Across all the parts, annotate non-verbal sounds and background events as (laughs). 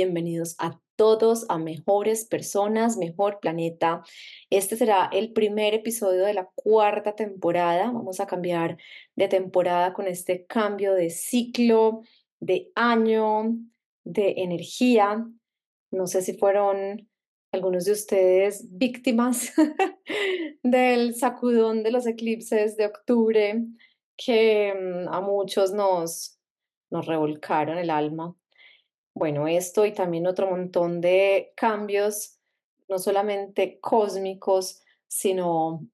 bienvenidos a todos a Mejores Personas, Mejor Planeta. Este será el primer episodio de la cuarta temporada. Vamos a cambiar de temporada con este cambio de ciclo, de año, de energía. No sé si fueron algunos de ustedes víctimas (laughs) del sacudón de los eclipses de octubre que mm, a muchos nos, nos revolcaron el alma. Bueno, esto y también otro montón de cambios, no solamente cósmicos, sino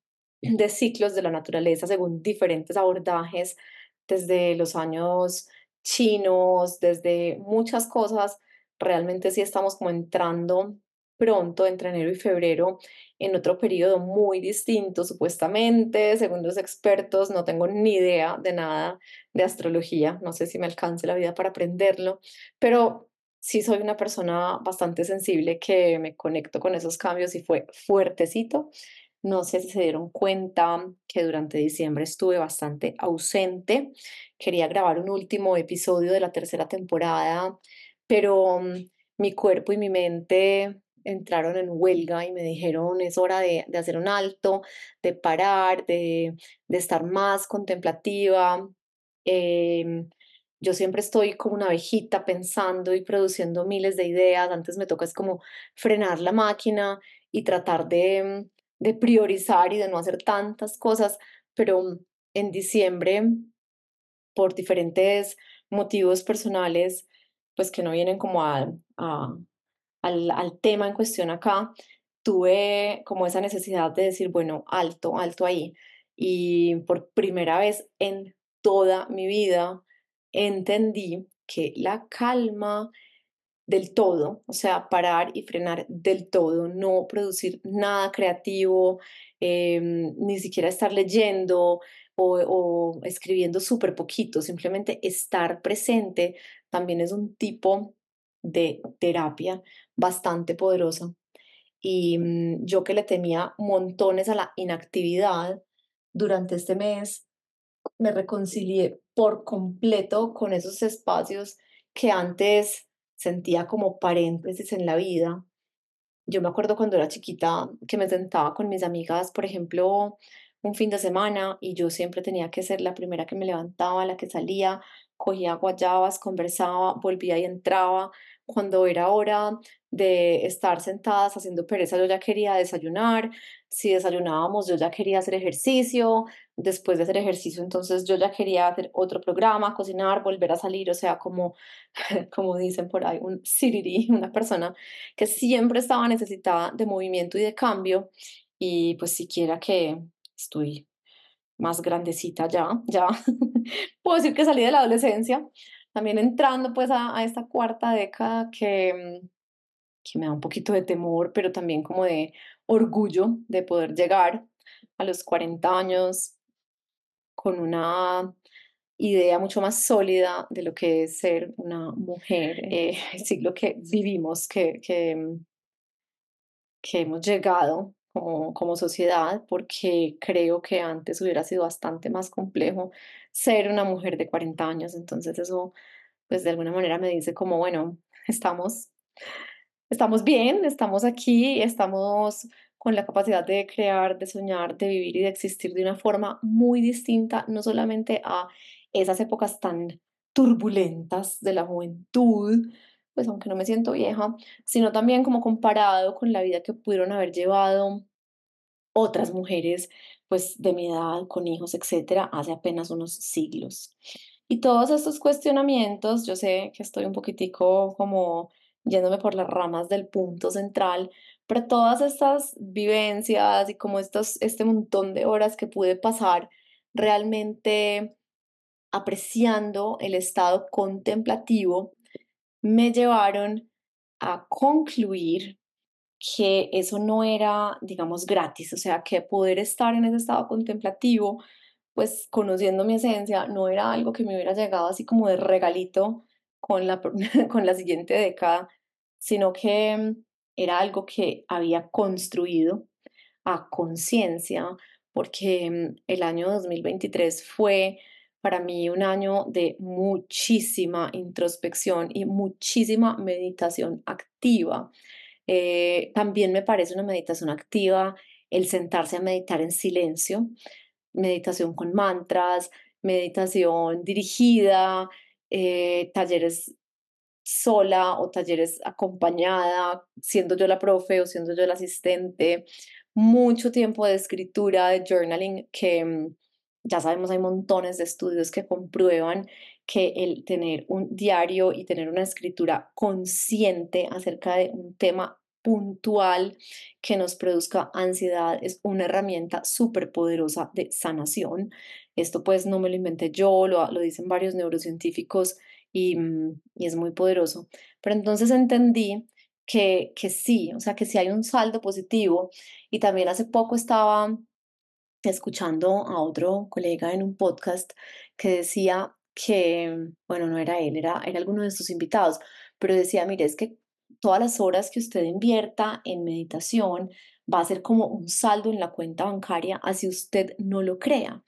de ciclos de la naturaleza según diferentes abordajes, desde los años chinos, desde muchas cosas, realmente sí estamos como entrando pronto, entre enero y febrero, en otro periodo muy distinto, supuestamente, según los expertos, no tengo ni idea de nada de astrología, no sé si me alcance la vida para aprenderlo, pero sí soy una persona bastante sensible que me conecto con esos cambios y fue fuertecito. No sé si se dieron cuenta que durante diciembre estuve bastante ausente. Quería grabar un último episodio de la tercera temporada, pero mm, mi cuerpo y mi mente entraron en huelga y me dijeron es hora de, hacer un alto, de parar, de, estar más contemplativa. Em, yo siempre estoy como una abejita pensando y produciendo miles de ideas. Antes me toca es como frenar la máquina y tratar de, de priorizar y de no hacer tantas cosas, pero en diciembre, por diferentes motivos personales, pues que no vienen como a, al, tema en cuestión acá, tuve como esa necesidad de decir, bueno, alto, alto ahí. Y por primera vez en toda mi vida entendí que la calma del todo, o sea, parar y frenar del todo, no producir nada creativo, em, ni siquiera estar leyendo o, o escribiendo súper poquito, simplemente estar presente también es un tipo de terapia bastante poderosa. Y mm, yo que le temía montones a la inactividad durante este mes, me reconcilié por completo con esos espacios que antes sentía como paréntesis en la vida. Yo me acuerdo cuando era chiquita que me sentaba con mis amigas, por ejemplo, un fin de semana y yo siempre tenía que ser la primera que me levantaba, la que salía, cogía guayabas, conversaba, volvía y entraba, cuando era hora de estar sentadas haciendo pereza, yo ya quería desayunar, si desayunábamos, yo ya quería hacer ejercicio, después de hacer ejercicio, entonces yo ya quería hacer otro programa, cocinar, volver a salir, o sea, como, (laughs) como dicen por ahí, un siriri, (laughs) una persona que siempre estaba necesitada de movimiento y de cambio, y pues siquiera que estoy más grandecita ya, ya, (laughs) puedo decir que salí de la adolescencia, también entrando pues a, esta cuarta década que, mm, que me da un poquito de temor, pero también como de orgullo de poder llegar a los 40 años con una idea mucho más sólida de lo que es ser una mujer, eh, (laughs) el siglo que vivimos, que, que, mm, que hemos llegado como, como sociedad, porque creo que antes hubiera sido bastante más complejo ser una mujer de 40 años. Entonces eso, pues de alguna manera me dice como, bueno, estamos, estamos bien, estamos aquí, estamos con la capacidad de crear, de soñar, de vivir y de existir de una forma muy distinta, no solamente a esas épocas tan turbulentas de la juventud, pues aunque no me siento vieja, sino también como comparado con la vida que pudieron haber llevado otras mujeres pues de mi edad, con hijos, etcétera, hace apenas unos siglos. Y todos estos cuestionamientos, yo sé que estoy un poquitico como yéndome por las ramas del punto central, pero todas estas vivencias y como estos, este montón de horas que pude pasar realmente apreciando el estado contemplativo me llevaron a concluir que eso no era, digamos, gratis, o sea, que poder estar en ese estado contemplativo, pues conociendo mi esencia, no era algo que me hubiera llegado así como de regalito con la, (laughs) con la siguiente década, sino que mm, era algo que había construido a conciencia, porque mm, el año 2023 fue para mí un año de muchísima introspección y muchísima meditación activa. Eh, también me parece una meditación activa el sentarse a meditar en silencio, meditación con mantras, meditación dirigida, eh, talleres sola o talleres acompañada, siendo yo la profe o siendo yo el asistente, mucho tiempo de escritura, de journaling, que mm, ya sabemos hay montones de estudios que comprueban que el tener un diario y tener una escritura consciente acerca de un tema puntual que nos produzca ansiedad es una herramienta súper poderosa de sanación. Esto pues no me lo inventé yo, lo, dicen varios neurocientíficos Mm, y, es muy poderoso. Pero entonces entendí que, que sí, o sea, que sí hay un saldo positivo. Y también hace poco estaba escuchando a otro colega en un podcast que decía que, bueno, no era él, era, era alguno de sus invitados, pero decía, mire, es que todas las horas que usted invierta en meditación va a ser como un saldo en la cuenta bancaria, así usted no lo crea.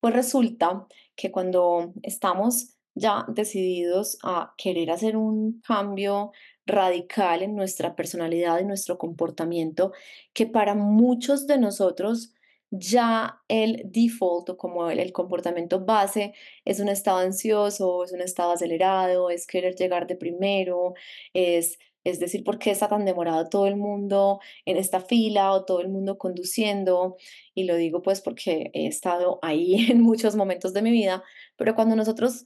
Pues resulta que cuando estamos ya decididos a querer hacer un cambio radical en nuestra personalidad, y nuestro comportamiento, que para muchos de nosotros ya el default o como el, comportamiento base es un estado ansioso, es un estado acelerado, es querer llegar de primero, es, es decir, ¿por qué está tan demorado todo el mundo en esta fila o todo el mundo conduciendo? Y lo digo pues porque he estado ahí (laughs) en muchos momentos de mi vida, pero cuando nosotros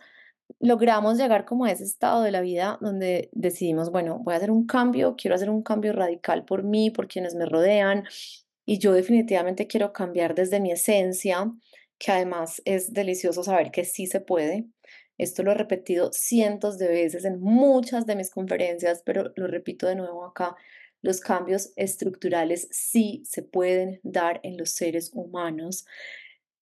logramos llegar como a ese estado de la vida donde decidimos, bueno, voy a hacer un cambio, quiero hacer un cambio radical por mí, por quienes me rodean, y yo definitivamente quiero cambiar desde mi esencia, que además es delicioso saber que sí se puede. Esto lo he repetido cientos de veces en muchas de mis conferencias, pero lo repito de nuevo acá. Los cambios estructurales sí se pueden dar en los seres humanos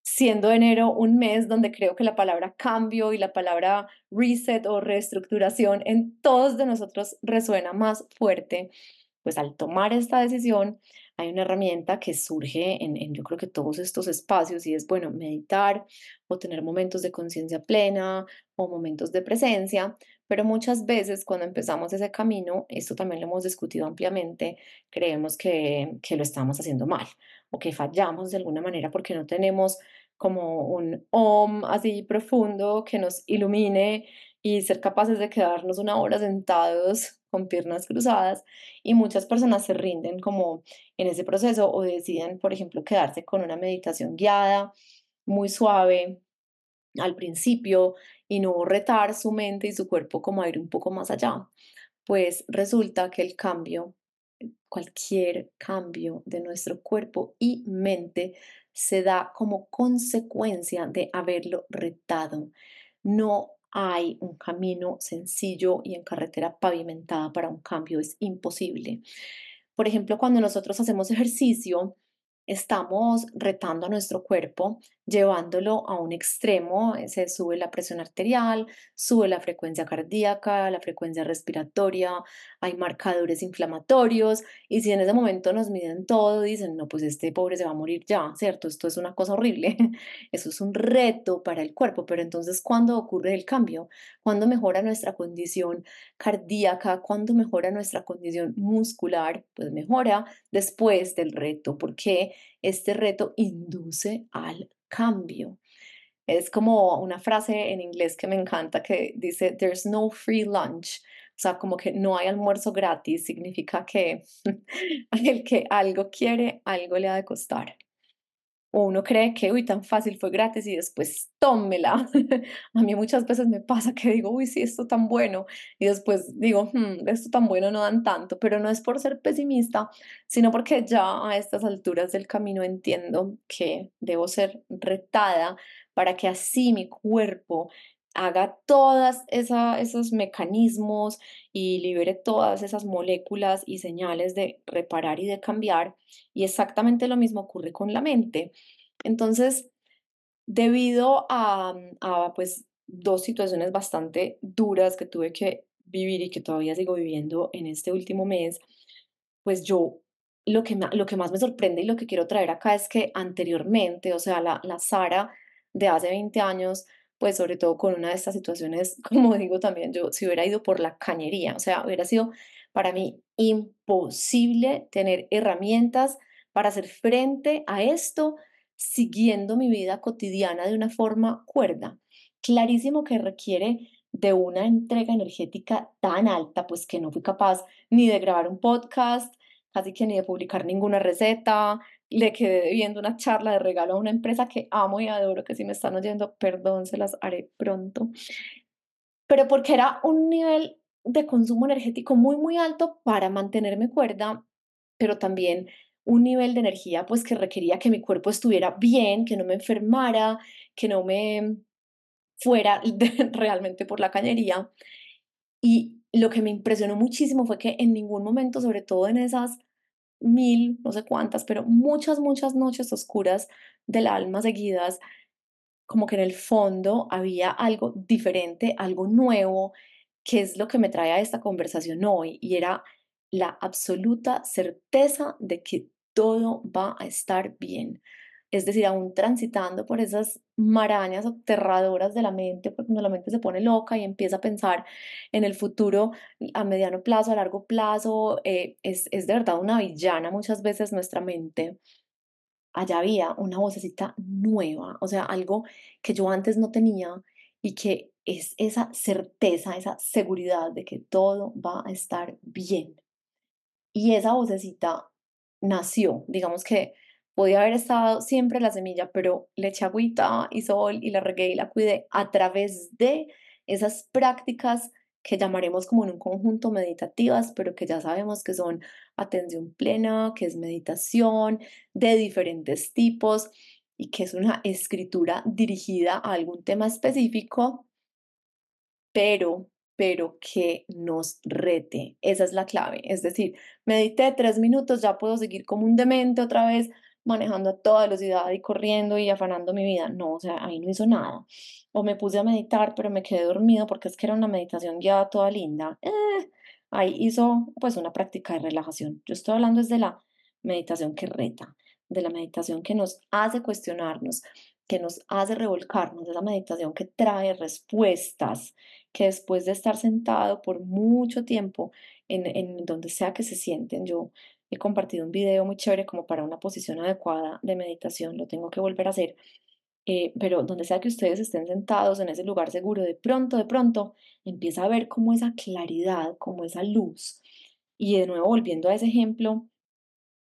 siendo enero un mes donde creo que la palabra cambio y la palabra reset o reestructuración en todos de nosotros resuena más fuerte, pues al tomar esta decisión hay una herramienta que surge en, en yo creo que todos estos espacios y es, bueno, meditar o tener momentos de conciencia plena o momentos de presencia, pero muchas veces cuando empezamos ese camino, esto también lo hemos discutido ampliamente, creemos que, que lo estamos haciendo mal o que fallamos de alguna manera porque no tenemos como un om así profundo que nos ilumine y ser capaces de quedarnos una hora sentados con piernas cruzadas y muchas personas se rinden como en ese proceso o deciden, por ejemplo, quedarse con una meditación guiada, muy suave al principio y no retar su mente y su cuerpo como a ir un poco más allá. Pues resulta que el cambio cualquier cambio de nuestro cuerpo y mente se da como consecuencia de haberlo retado. No hay un camino sencillo y en carretera pavimentada para un cambio, es imposible. Por ejemplo, cuando nosotros hacemos ejercicio, estamos retando a nuestro cuerpo, llevándolo a un extremo, eh, se sube la presión arterial, sube la frecuencia cardíaca, la frecuencia respiratoria, hay marcadores inflamatorios y si en ese momento nos miden todo, dicen, no, pues este pobre se va a morir ya, ¿cierto? Esto es una cosa horrible, (laughs) eso es un reto para el cuerpo, pero entonces, ¿cuándo ocurre el cambio? ¿Cuándo mejora nuestra condición cardíaca? ¿Cuándo mejora nuestra condición muscular? Pues mejora después del reto, porque este reto induce al cambio. Es como una frase en inglés que me encanta que dice, there's no free lunch. O sea, como que no hay almuerzo gratis, significa que (laughs) el que algo quiere, algo le ha de costar. O uno cree que, uy, tan fácil fue gratis y después tómela. (laughs) a mí muchas veces me pasa que digo, uy, sí, esto tan bueno. Y después digo, hmm, esto tan bueno no dan tanto. Pero no es por ser pesimista, sino porque ya a estas alturas del camino entiendo que debo ser retada para que así mi cuerpo haga todos esos mecanismos y libere todas esas moléculas y señales de reparar y de cambiar. Y exactamente lo mismo ocurre con la mente. Entonces, debido a, a pues, dos situaciones bastante duras que tuve que vivir y que todavía sigo viviendo en este último mes, pues yo lo que, lo que más me sorprende y lo que quiero traer acá es que anteriormente, o sea, la, la Sara de hace 20 años, pues sobre todo con una de estas situaciones, (laughs) como digo también, yo si hubiera ido por la cañería, o sea, hubiera sido para mí imposible tener herramientas para hacer frente a esto siguiendo mi vida cotidiana de una forma cuerda. Clarísimo que requiere de una entrega energética tan alta, pues que no fui capaz ni de grabar un podcast, casi que ni de publicar ninguna receta, le quedé debiendo una charla de regalo a una empresa que amo y adoro, que si me están oyendo, perdón, se las haré pronto. Pero porque era un nivel de consumo energético muy, muy alto para mantenerme cuerda, pero también un nivel de energía pues que requería que mi cuerpo estuviera bien, que no me enfermara, que no me fuera (laughs) realmente por la cañería. Y lo que me impresionó muchísimo fue que en ningún momento, sobre todo en esas mil, no sé cuántas, pero muchas, muchas noches oscuras del alma seguidas, como que en el fondo había algo diferente, algo nuevo, que es lo que me trae a esta conversación hoy, y era la absoluta certeza de que todo va a estar bien. Es decir, aún transitando por esas marañas aterradoras de la mente, porque la mente se pone loca y empieza a pensar en el futuro a mediano plazo, a largo plazo, eh, es, es de verdad una villana muchas veces nuestra mente. Allá había una vocecita nueva, o sea, algo que yo antes no tenía y que es esa certeza, esa seguridad de que todo va a estar bien. Y esa vocecita nació, digamos que podía haber estado siempre la semilla, pero le eché agüita y sol y la regué y la cuidé a través de esas prácticas que llamaremos como en un conjunto meditativas, pero que ya sabemos que son atención plena, que es meditación de diferentes tipos y que es una escritura dirigida a algún tema específico, pero pero que nos rete. Esa es la clave. Es decir, medité tres minutos, ya puedo seguir como un demente otra vez manejando a toda velocidad y corriendo y afanando mi vida. No, o sea, ahí no hizo nada. O me puse a meditar, pero me quedé dormido porque es que era una meditación guiada toda linda. Eh, ahí hizo pues una práctica de relajación. Yo estoy hablando desde la meditación que reta, de la meditación que nos hace cuestionarnos, que nos hace revolcarnos, de esa meditación que trae respuestas, que después de estar sentado por mucho tiempo en, en donde sea que se sienten, yo he compartido un video muy chévere como para una posición adecuada de meditación, lo tengo que volver a hacer, eh, pero donde sea que ustedes estén sentados en ese lugar seguro, de pronto, de pronto, empieza a ver como esa claridad, como esa luz. Y de nuevo, volviendo a ese ejemplo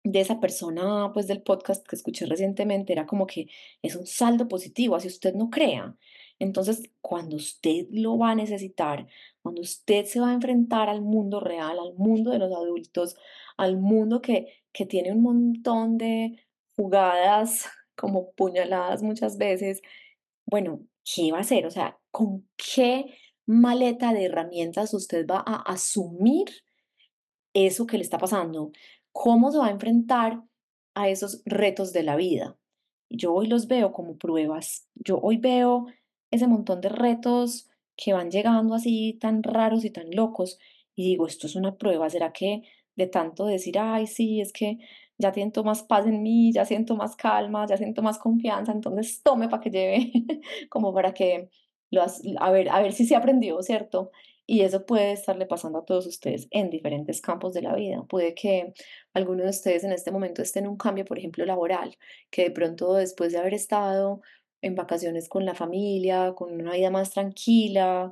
de esa persona, pues del podcast que escuché recientemente, era como que es un saldo positivo, así usted no crea. Entonces, cuando usted lo va a necesitar, cuando usted se va a enfrentar al mundo real, al mundo de los adultos, al mundo que, que tiene un montón de jugadas (laughs) como puñaladas muchas veces, bueno, ¿qué va a hacer? O sea, ¿con qué maleta de herramientas usted va a asumir eso que le está pasando? ¿Cómo se va a enfrentar a esos retos de la vida? Yo hoy los veo como pruebas. Yo hoy veo ese montón de retos que van llegando así tan raros y tan locos y digo, esto es una prueba, ¿será que de tanto decir, ay, sí, es que ya siento más paz en mí, ya siento más calma, ya siento más confianza, entonces tome para que lleve, (laughs) como para que, lo, a, ver, a ver si se aprendió, ¿cierto? Y eso puede estarle pasando a todos ustedes en diferentes campos de la vida. Puede que algunos de ustedes en este momento estén en un cambio, por ejemplo, laboral, que de pronto después de haber estado en vacaciones con la familia, con una vida más tranquila,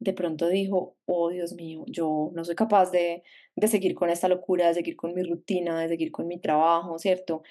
de pronto dijo, oh Dios mío, yo no soy capaz de, de seguir con esta locura, de seguir con mi rutina, de seguir con mi trabajo, ¿cierto?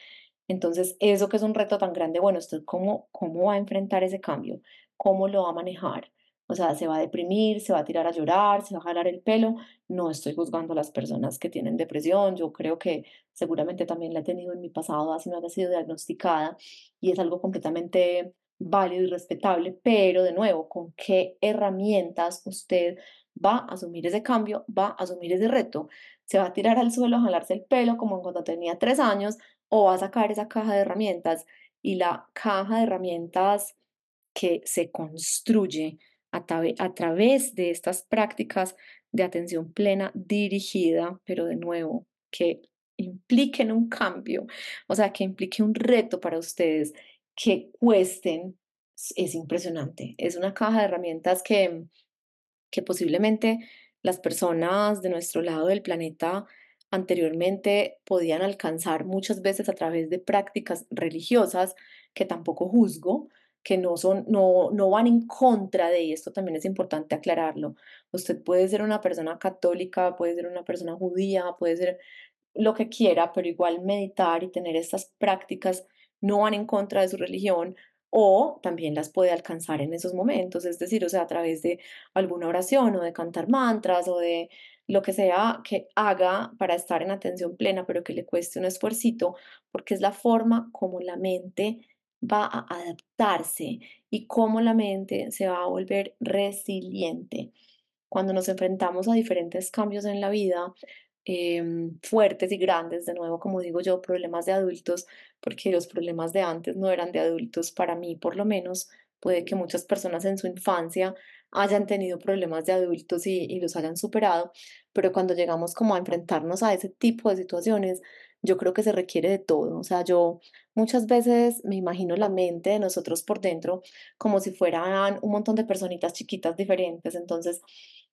Entonces, eso que es un reto tan grande, bueno, ¿usted cómo, cómo va a enfrentar ese cambio? ¿Cómo lo va a manejar? O sea, se va a deprimir, se va a tirar a llorar, se va a jalar el pelo. No estoy juzgando a las personas que tienen depresión. Yo creo que seguramente también la he tenido en mi pasado, así no haya sido diagnosticada. Y es algo completamente válido y respetable, pero de nuevo, ¿con qué herramientas usted va a asumir ese cambio, va a asumir ese reto? ¿Se va a tirar al suelo a jalarse el pelo como cuando tenía tres años o va a sacar esa caja de herramientas? Y la caja de herramientas que se construye a, través de estas prácticas de atención plena dirigida, pero de nuevo, que impliquen un cambio, o sea, que implique un reto para ustedes que cuesten es impresionante. Es una caja de herramientas que, que posiblemente las personas de nuestro lado del planeta anteriormente podían alcanzar muchas veces a través de prácticas religiosas que tampoco juzgo, que no son, no, no van en contra de esto, también es importante aclararlo. Usted puede ser una persona católica, puede ser una persona judía, puede ser lo que quiera, pero igual meditar y tener estas prácticas no van en contra de su religión o también las puede alcanzar en esos momentos, es decir, o sea, a través de alguna oración o de cantar mantras o de lo que sea que haga para estar en atención plena, pero que le cueste un esfuercito, porque es la forma como la mente va a adaptarse y cómo la mente se va a volver resiliente. Cuando nos enfrentamos a diferentes cambios en la vida, em, fuertes y grandes, de nuevo, como digo yo, problemas de adultos, porque los problemas de antes no eran de adultos, para mí por lo menos, puede que muchas personas en su infancia hayan tenido problemas de adultos y, y los hayan superado, pero cuando llegamos como a enfrentarnos a ese tipo de situaciones, yo creo que se requiere de todo. O sea, yo muchas veces me imagino la mente de nosotros por dentro como si fueran un montón de personitas chiquitas diferentes. Entonces,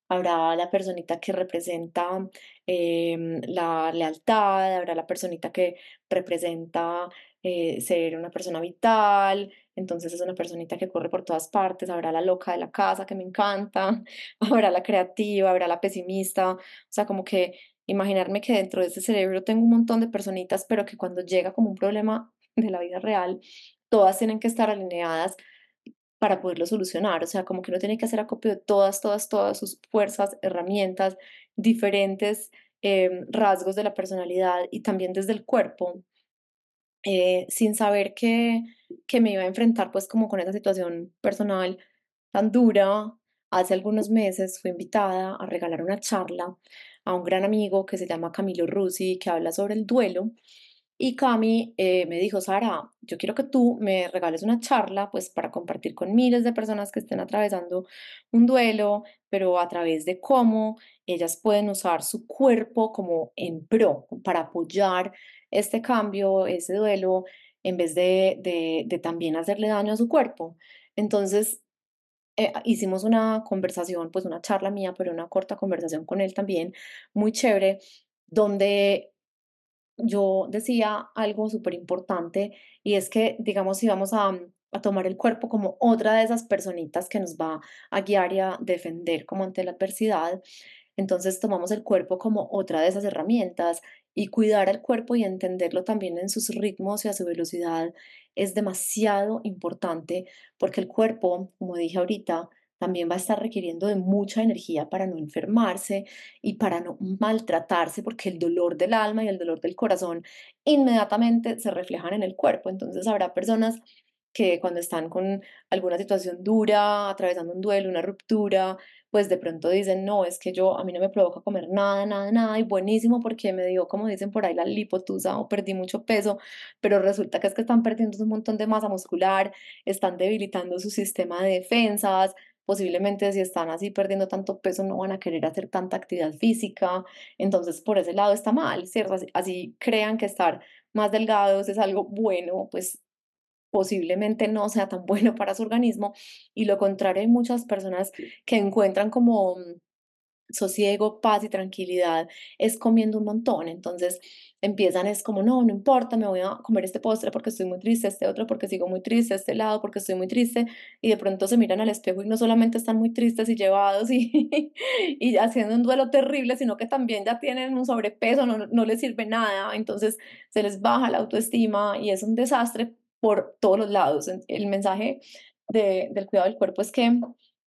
habrá la personita que representa em, la lealtad, habrá la personita que representa eh, ser una persona vital, entonces es una personita que corre por todas partes, habrá la loca de la casa que me encanta, (laughs) habrá la creativa, habrá la pesimista, o sea, como que imaginarme que dentro de ese cerebro tengo un montón de personitas, pero que cuando llega como un problema de la vida real, todas tienen que estar alineadas para poderlo solucionar, o sea, como que uno tiene que hacer acopio de todas, todas, todas sus fuerzas, herramientas, diferentes em, rasgos de la personalidad y también desde el cuerpo, eh, sin saber que, que me iba a enfrentar pues como con esa situación personal tan dura. Hace algunos meses fui invitada a regalar una charla a un gran amigo que se llama Camilo Rusi, que habla sobre el duelo. Y Cami eh, me dijo, Sara, yo quiero que tú me regales una charla, pues para compartir con miles de personas que estén atravesando un duelo, pero a través de cómo ellas pueden usar su cuerpo como en pro, para apoyar este cambio, ese duelo, en vez de, de, de también hacerle daño a su cuerpo. Entonces, eh, hicimos una conversación, pues una charla mía, pero una corta conversación con él también, muy chévere, donde yo decía algo súper importante y es que, digamos, si vamos a, a tomar el cuerpo como otra de esas personitas que nos va a guiar y a defender como ante la adversidad, entonces tomamos el cuerpo como otra de esas herramientas y cuidar al cuerpo y entenderlo también en sus ritmos y a su velocidad es demasiado importante porque el cuerpo, como dije ahorita, también va a estar requiriendo de mucha energía para no enfermarse y para no maltratarse, porque el dolor del alma y el dolor del corazón inmediatamente se reflejan en el cuerpo. Entonces habrá personas que cuando están con alguna situación dura, atravesando un duelo, una ruptura, pues de pronto dicen, no, es que yo, a mí no me provoca comer nada, nada, nada, y buenísimo porque me dio, como dicen por ahí, la lipotusa o perdí mucho peso, pero resulta que es que están perdiendo un montón de masa muscular, están debilitando su sistema de defensas, posiblemente si están así perdiendo tanto peso no van a querer hacer tanta actividad física, entonces por ese lado está mal, ¿cierto? Así, así crean que estar más delgados es algo bueno, pues posiblemente no sea tan (laughs) bueno para su organismo y lo contrario hay muchas personas que encuentran como mm, sosiego, paz y tranquilidad es comiendo un montón. Entonces empiezan es como, no, no importa, me voy a comer este postre porque estoy muy triste, este otro porque sigo muy triste, este lado porque estoy muy triste. Y de pronto se miran al espejo y no solamente están muy tristes y llevados y, (laughs) y haciendo un duelo terrible, sino que también ya tienen un sobrepeso, no, no les sirve nada. Entonces se les baja la autoestima y es un desastre por todos los lados. El mensaje de, del cuidado del cuerpo es que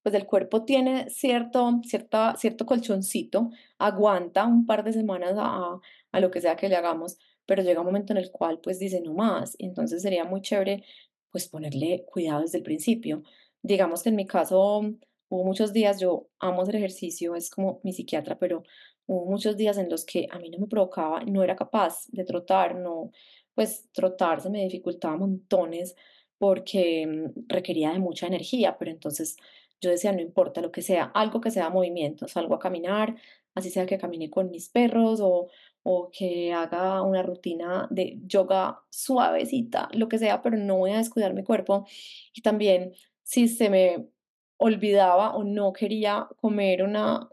pues el cuerpo tiene cierto, cierta, cierto colchoncito, aguanta un par de semanas a, a lo que sea que le hagamos, pero llega un momento en el cual pues dice no más, entonces sería muy chévere pues ponerle cuidado desde el principio. Digamos que en mi caso hubo muchos días, yo amo hacer ejercicio, es como mi psiquiatra, pero hubo muchos días en los que a mí no me provocaba, no era capaz de trotar, no, pues trotar se me dificultaba montones porque mm, requería de mucha energía, pero entonces yo decía, no importa lo que sea, algo que sea movimiento, salgo a caminar, así sea que camine con mis perros o, o que haga una rutina de yoga suavecita, lo que sea, pero no voy a descuidar mi cuerpo. Y también si se me olvidaba o no quería comer una,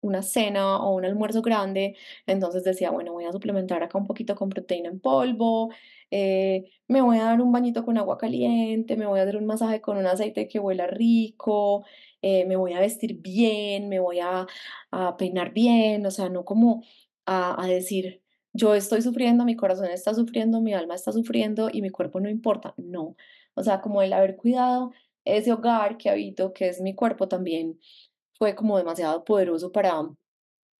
una cena o un almuerzo grande, entonces decía, bueno, voy a suplementar acá un poquito con proteína en polvo, eh, me voy a dar un bañito con agua caliente, me voy a dar un masaje con un aceite que huela rico, eh, me voy a vestir bien, me voy a, a peinar bien, o sea, no como a, a decir, yo estoy sufriendo, mi corazón está sufriendo, mi alma está sufriendo y mi cuerpo no importa. No, o sea, como el haber cuidado ese hogar que habito, que es mi cuerpo también, fue como demasiado poderoso para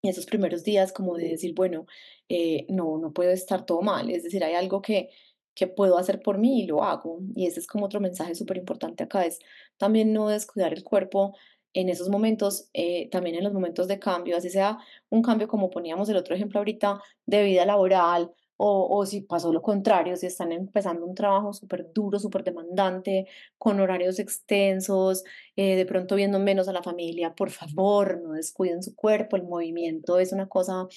esos primeros días, como de decir, bueno, eh, no, no puede estar todo mal, es decir, hay algo que, que puedo hacer por mí y lo hago. Y ese es como otro mensaje súper importante acá, es también no descuidar el cuerpo en esos momentos, eh, también en los momentos de cambio, así sea un cambio como poníamos el otro ejemplo ahorita, de vida laboral, o, si pasó lo contrario, si están empezando un trabajo súper duro, súper demandante, con horarios extensos, eh, de pronto viendo menos a la familia, por favor, no descuiden su cuerpo, el movimiento es una cosa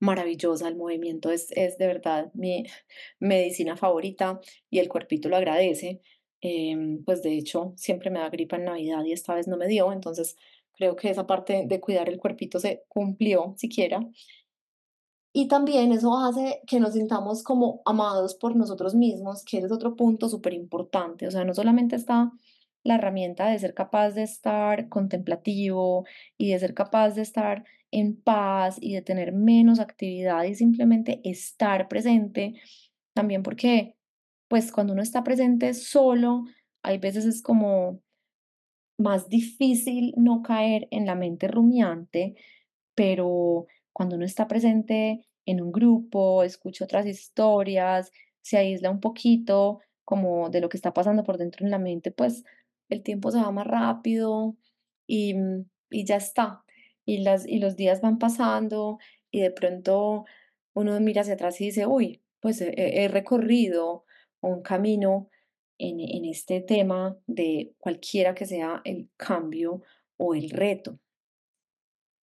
maravillosa, el movimiento es, es de verdad mi medicina favorita y el cuerpito lo agradece. Em, pues de hecho siempre me da gripa en Navidad y esta vez no me dio, entonces creo que esa parte de cuidar el cuerpito se cumplió siquiera. Y también eso hace que nos sintamos como amados por nosotros mismos, que es otro punto súper importante. O sea, no solamente está la herramienta de ser capaz de estar contemplativo y de ser capaz de estar en paz y de tener menos actividad y simplemente estar presente, también porque, pues cuando uno está presente solo, hay veces es como más difícil no caer en la mente rumiante, pero cuando uno está presente en un grupo, escucha otras historias, se aísla un poquito como de lo que está pasando por dentro en la mente, pues el tiempo se va más rápido y, mm, y ya está. Y, las, y los días van pasando y de pronto uno mira hacia atrás y dice, uy, pues he, he recorrido un camino en, en este tema de cualquiera que sea el cambio o el reto.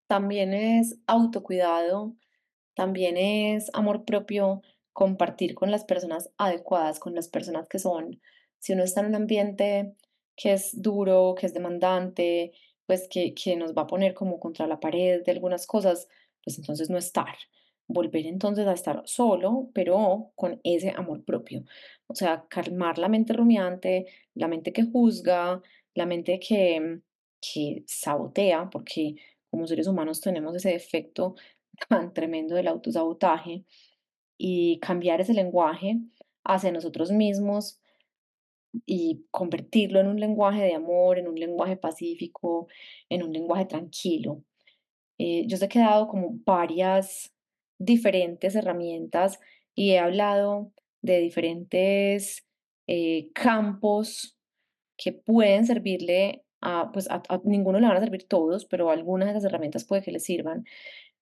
También es autocuidado, también es amor propio, compartir con las personas adecuadas, con las personas que son. Si uno está en un ambiente que es duro, que es demandante, pues que, que nos va a poner como contra la pared de algunas cosas, pues entonces no estar. Volver entonces a estar solo, pero con ese amor propio. O sea, calmar la mente rumiante, la mente que juzga, la mente que, que sabotea, porque como seres humanos tenemos ese defecto (laughs) tan tremendo del autosabotaje y cambiar ese lenguaje hacia nosotros mismos y convertirlo en un lenguaje de amor, en un lenguaje pacífico, en un lenguaje tranquilo. Eh, yo os he quedado como varias diferentes herramientas y he hablado de diferentes eh, campos que pueden servirle pues a, ninguno le van a servir todos, pero algunas de esas herramientas puede que le sirvan.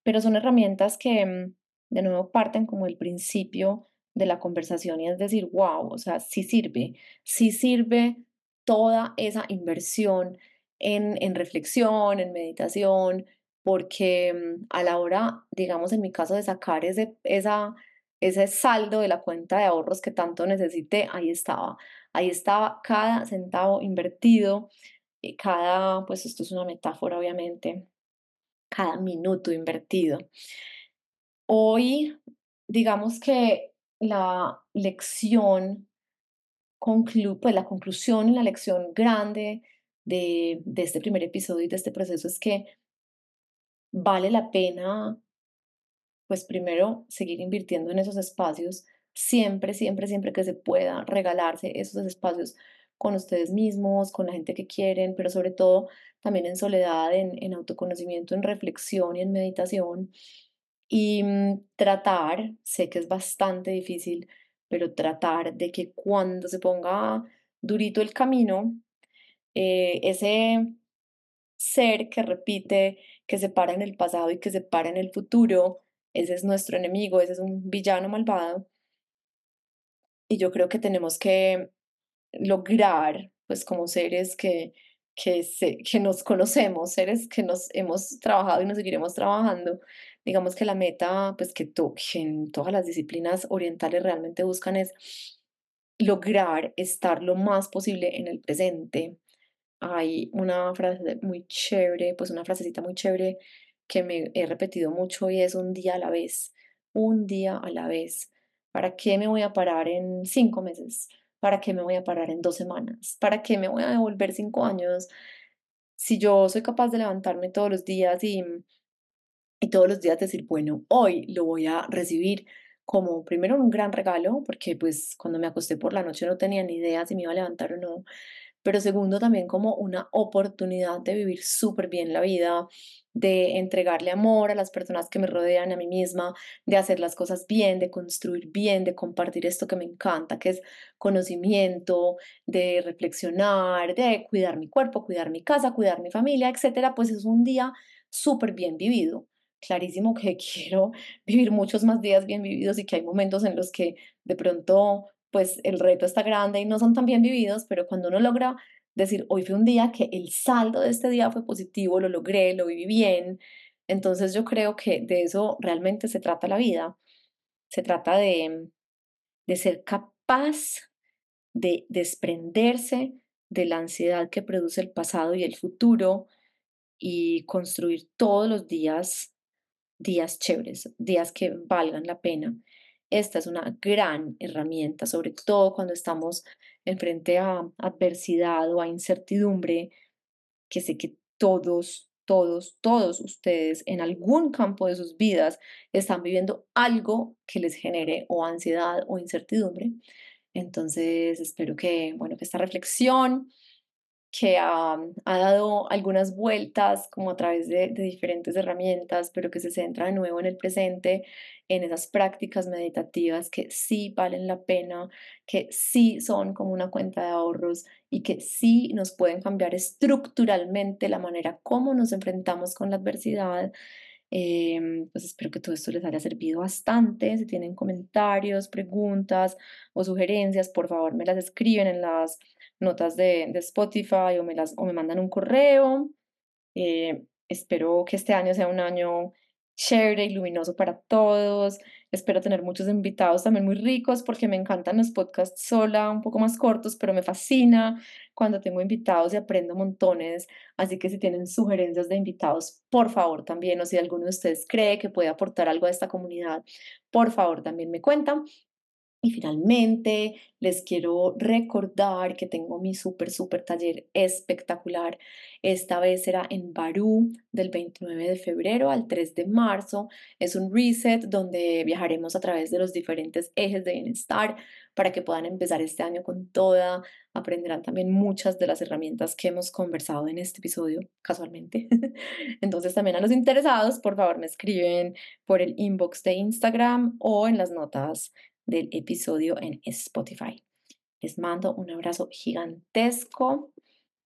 Pero son herramientas que, mm, de nuevo, parten como el principio de la conversación y es decir, wow, o sea, sí sirve, sí sirve toda esa inversión en, en reflexión, en meditación, porque mm, a la hora, digamos, en mi caso, de sacar ese, esa, ese saldo de la cuenta de ahorros que tanto necesité, ahí estaba, ahí estaba cada centavo invertido cada, pues esto es una metáfora obviamente, cada minuto invertido. Hoy, digamos que la lección, conclu pues la conclusión y la lección grande de, de este primer episodio y de este proceso es que vale la pena, pues primero, seguir invirtiendo en esos espacios, siempre, siempre, siempre que se pueda regalarse esos espacios con ustedes mismos, con la gente que quieren, pero sobre todo también en soledad, en, en autoconocimiento, en reflexión y en meditación. Y mm, tratar, sé que es bastante difícil, pero tratar de que cuando se ponga durito el camino, eh, ese ser que repite, que se para en el pasado y que se para en el futuro, ese es nuestro enemigo, ese es un villano malvado. Y yo creo que tenemos que lograr, pues como seres que, que, se, que nos conocemos, seres que nos hemos trabajado y nos seguiremos trabajando, digamos que la meta, pues que, to- en todas las disciplinas orientales realmente buscan es lograr estar lo más posible en el presente. Hay una frase muy chévere, pues una frasecita muy chévere que me he repetido mucho y es un día a la vez, un día a la vez. ¿Para qué me voy a parar en cinco meses? ¿Para qué me voy a parar en dos semanas? ¿Para qué me voy a devolver cinco años? Si yo soy capaz de levantarme todos los días y y todos los días decir, bueno, hoy lo voy a recibir como primero un gran regalo, porque pues cuando me acosté por la noche no tenía ni idea si me iba a levantar o no, pero segundo también como una oportunidad de vivir súper bien la vida, de entregarle amor a las personas que me rodean, a mí misma, de hacer las cosas bien, de construir bien, de compartir esto que me encanta, que es conocimiento, de reflexionar, de cuidar mi cuerpo, cuidar mi casa, cuidar mi familia, etcétera, pues es un día súper bien vivido. Clarísimo (laughs) que quiero vivir muchos más días bien vividos y que hay momentos en los que de pronto pues el reto está grande y no son tan bien vividos, pero cuando uno logra decir, hoy fue un día que el saldo de este día fue positivo, lo logré, lo viví bien, entonces yo creo que de eso realmente se trata la vida, se trata de, de ser capaz de desprenderse de la ansiedad que produce el pasado y el futuro y construir todos los días días chéveres, días que valgan la pena. Esta es una gran herramienta, sobre todo cuando estamos enfrente a adversidad o a incertidumbre, que sé que todos, todos, todos ustedes en algún campo de sus vidas están viviendo algo que les genere o ansiedad o incertidumbre. Entonces, espero que, bueno, que esta reflexión que ha, ha dado algunas vueltas como a través de, de diferentes herramientas, pero que se centra de nuevo en el presente, en esas prácticas meditativas que sí valen la pena, que sí son como una cuenta de ahorros y que sí nos pueden cambiar estructuralmente la manera como nos enfrentamos con la adversidad. Em, pues espero que todo esto les haya servido bastante. Si tienen comentarios, preguntas o sugerencias, por favor me las escriben en las notas de, de Spotify o me, las, o me mandan un correo. Eh, espero que este año sea un año chévere y luminoso para todos. Espero tener muchos invitados también muy ricos porque me encantan los podcasts sola, un poco más cortos, pero me fascina cuando tengo invitados y aprendo montones. Así que si tienen sugerencias de invitados, por favor también, o si alguno de ustedes cree que puede aportar algo a esta comunidad, por favor también me cuentan. Y finalmente, les quiero recordar que tengo mi súper, súper taller espectacular. Esta vez será en Barú del 29 de febrero al 3 de marzo. Es un reset donde viajaremos a través de los diferentes ejes de bienestar para que puedan empezar este año con toda. Aprenderán también muchas de las herramientas que hemos conversado en este episodio, casualmente. (laughs) Entonces, también a los interesados, por favor, me escriben por el inbox de Instagram o en las notas del episodio en Spotify. Les mando un abrazo gigantesco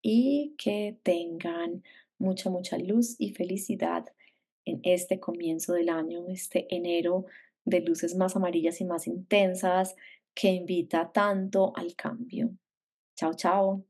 y que tengan mucha, mucha luz y felicidad en este comienzo del año, este enero de luces más amarillas y más intensas que invita tanto al cambio. Chao, chao.